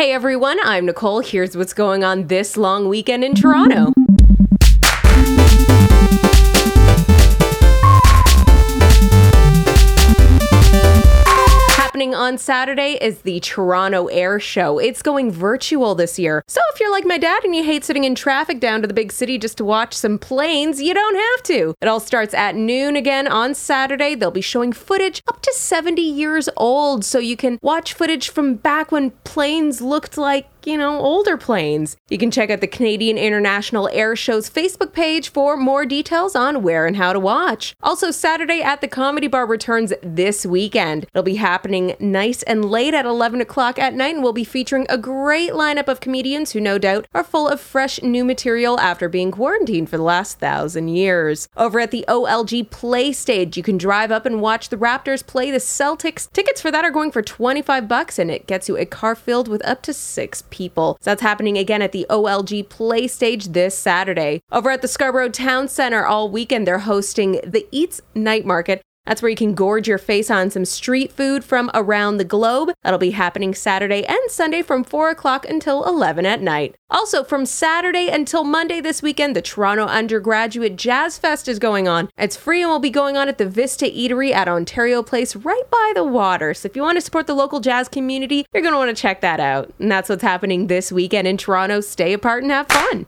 Hey everyone, I'm Nicole. Here's what's going on this long weekend in Toronto. Happening on Saturday is the Toronto Air Show. It's going virtual this year. So if you're like my dad and you hate sitting in traffic down to the big city just to watch some planes, you don't have to. It all starts at noon again on Saturday. They'll be showing footage up to 70 years old, so you can watch footage from back when planes looked like you know, older planes. You can check out the Canadian International Air Show's Facebook page for more details on where and how to watch. Also, Saturday at the Comedy Bar returns this weekend. It'll be happening nice and late at 11 o'clock at night, and we'll be featuring a great lineup of comedians who no doubt are full of fresh new material after being quarantined for the last thousand years. Over at the OLG Play Stage, you can drive up and watch the Raptors play the Celtics. Tickets for that are going for 25 bucks, and it gets you a car filled with up to six people. So that's happening again at the OLG Play Stage this Saturday. Over at the Scarborough Town Center all weekend, they're hosting the Eats Night Market. That's where you can gorge your face on some street food from around the globe. That'll be happening Saturday and Sunday from 4 o'clock until 11 at night. Also, from Saturday until Monday this weekend, the Toronto Undergraduate Jazz Fest is going on. It's free and will be going on at the Vista Eatery at Ontario Place right by the water. So if you want to support the local jazz community, you're going to want to check that out. And that's what's happening this weekend in Toronto. Stay apart and have fun.